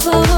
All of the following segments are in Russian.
flow.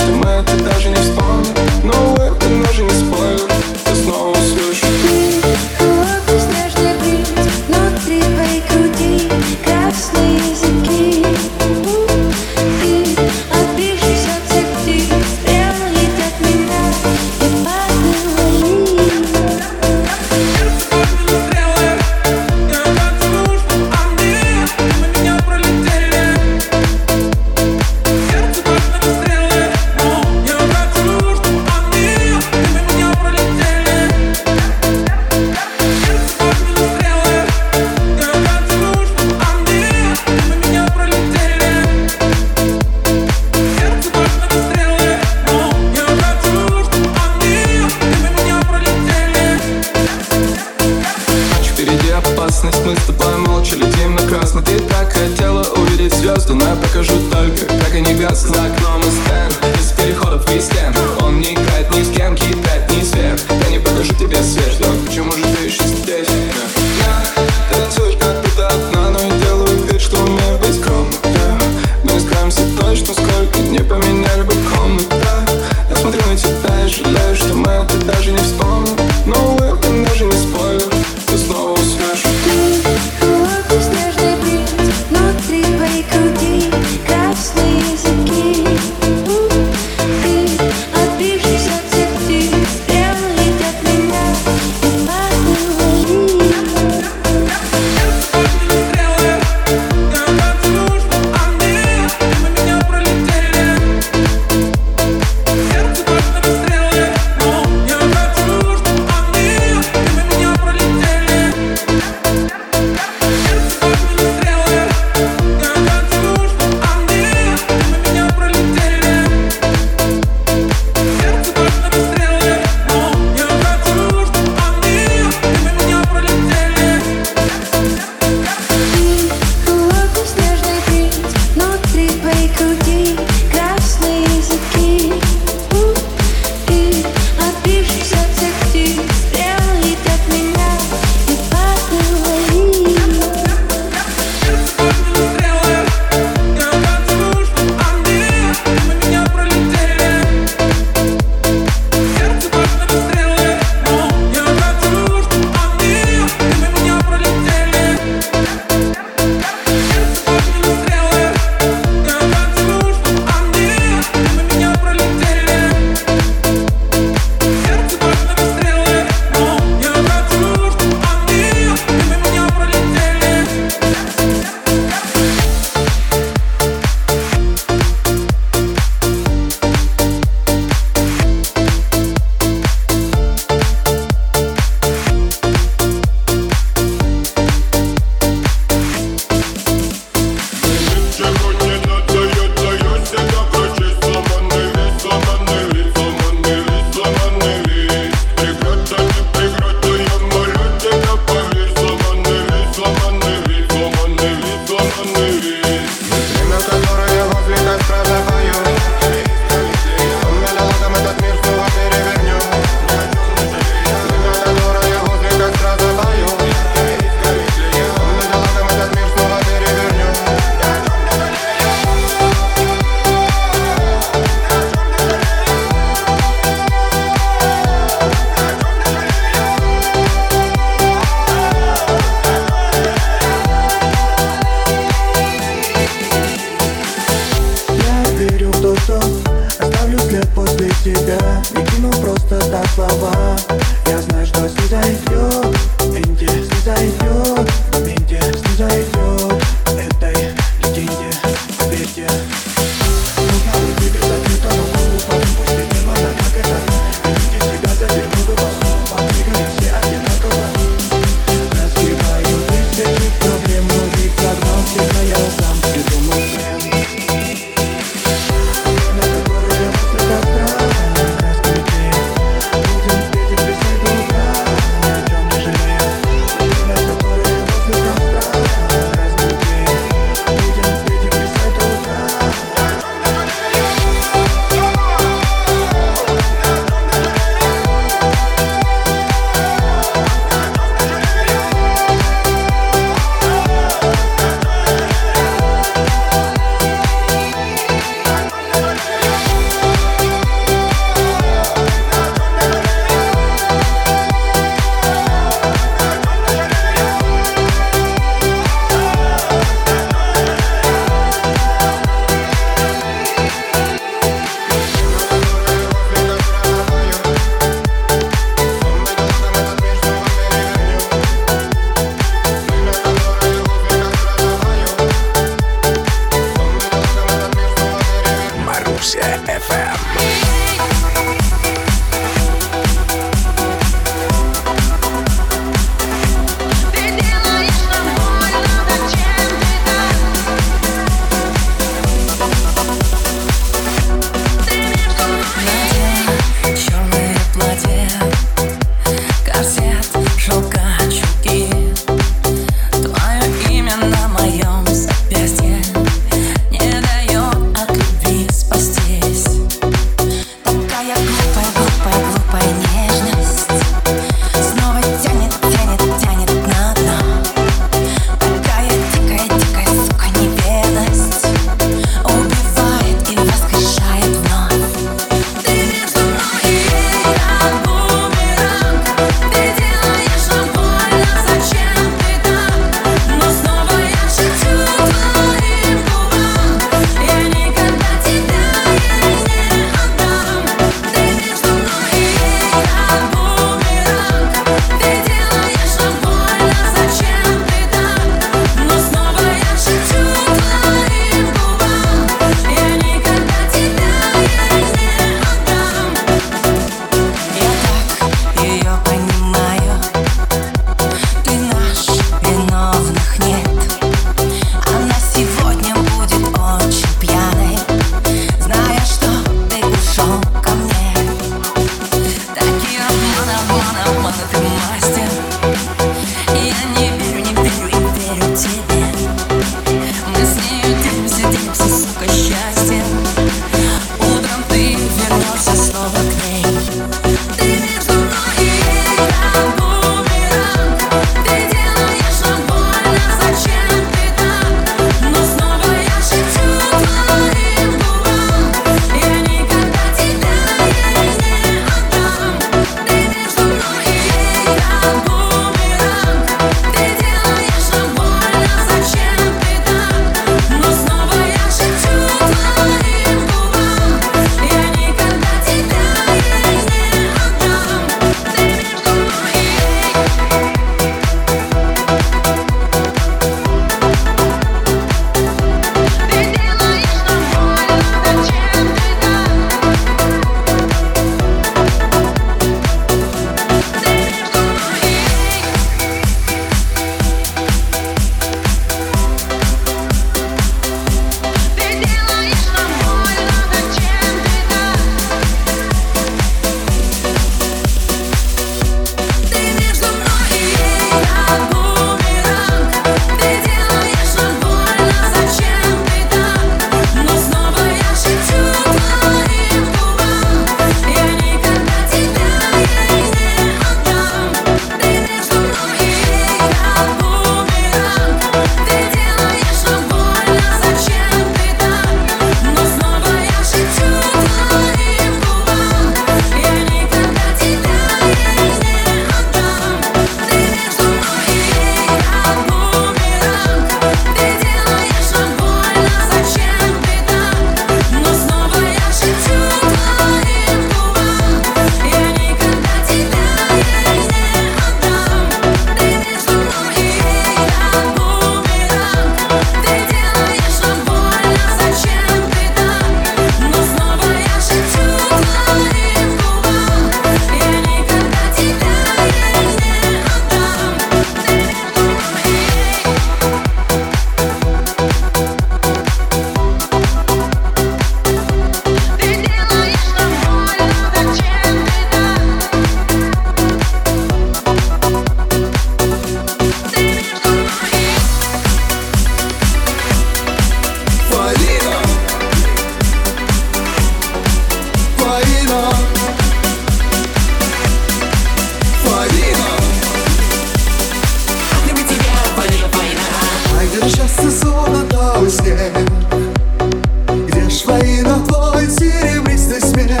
половина твой серебристый смех.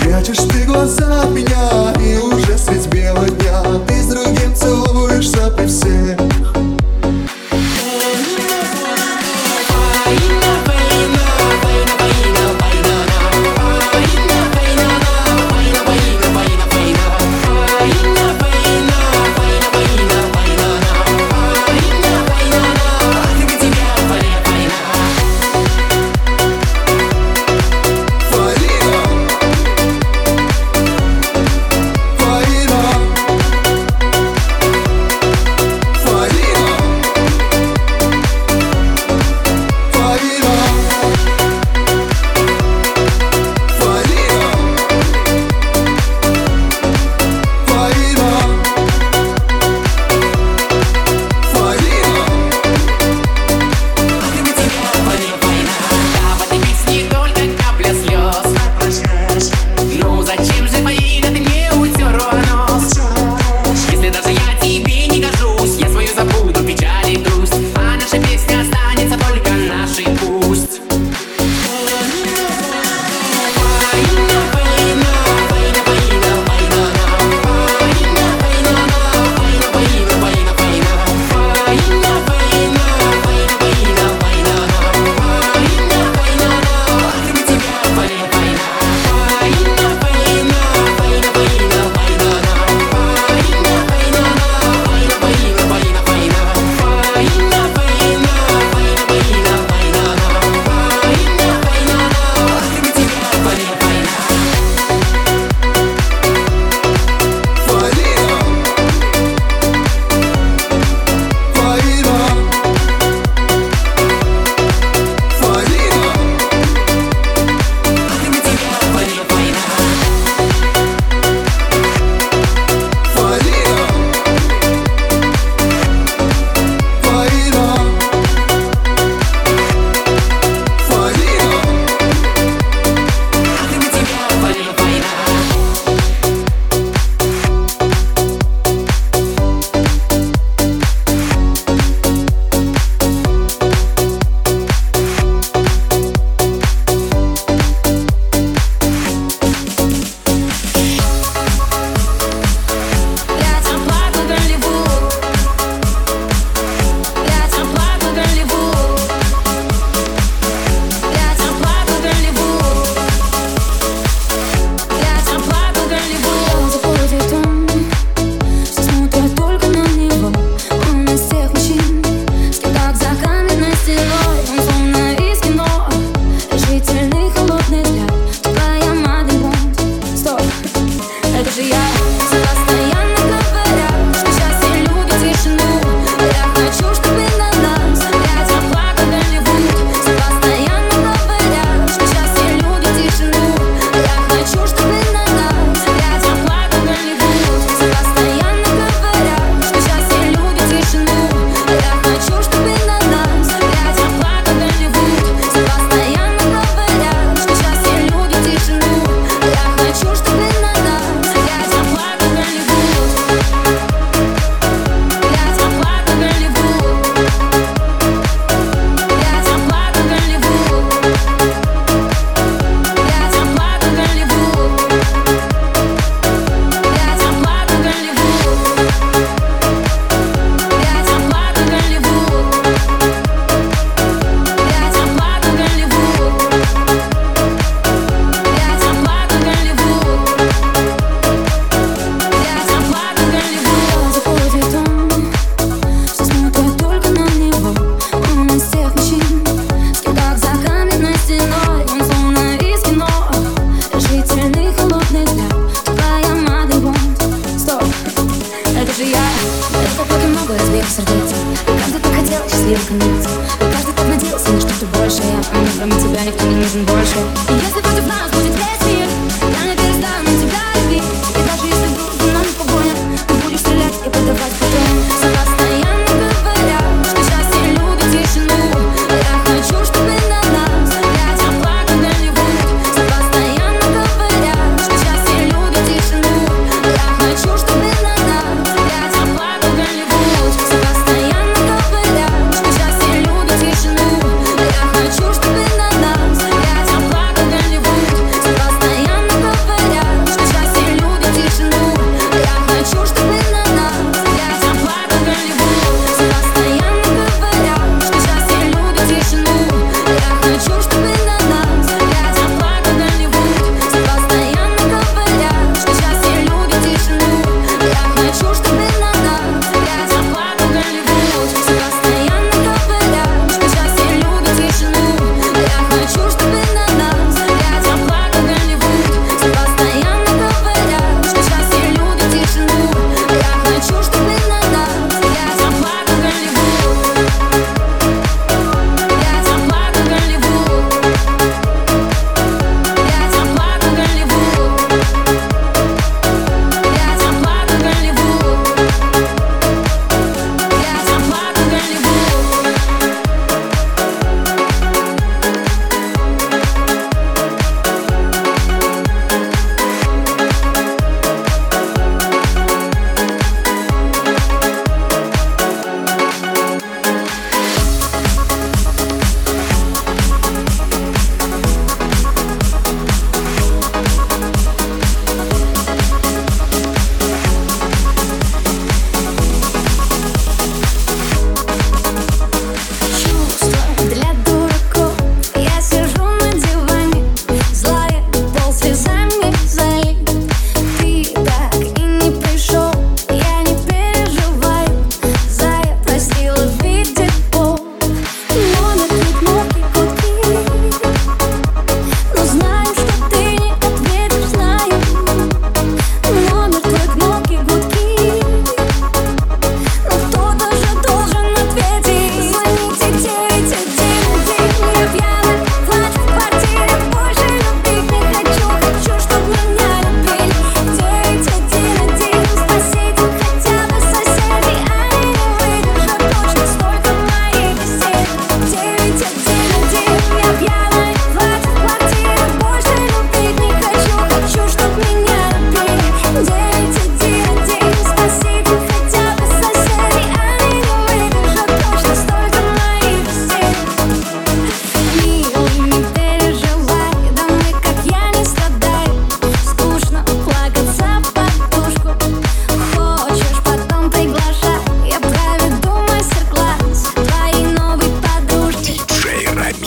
Прячешь ты глаза от меня и уже средь белого дня. Ты с другим целуешься при всех.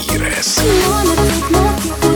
Кирес. Номер, номер.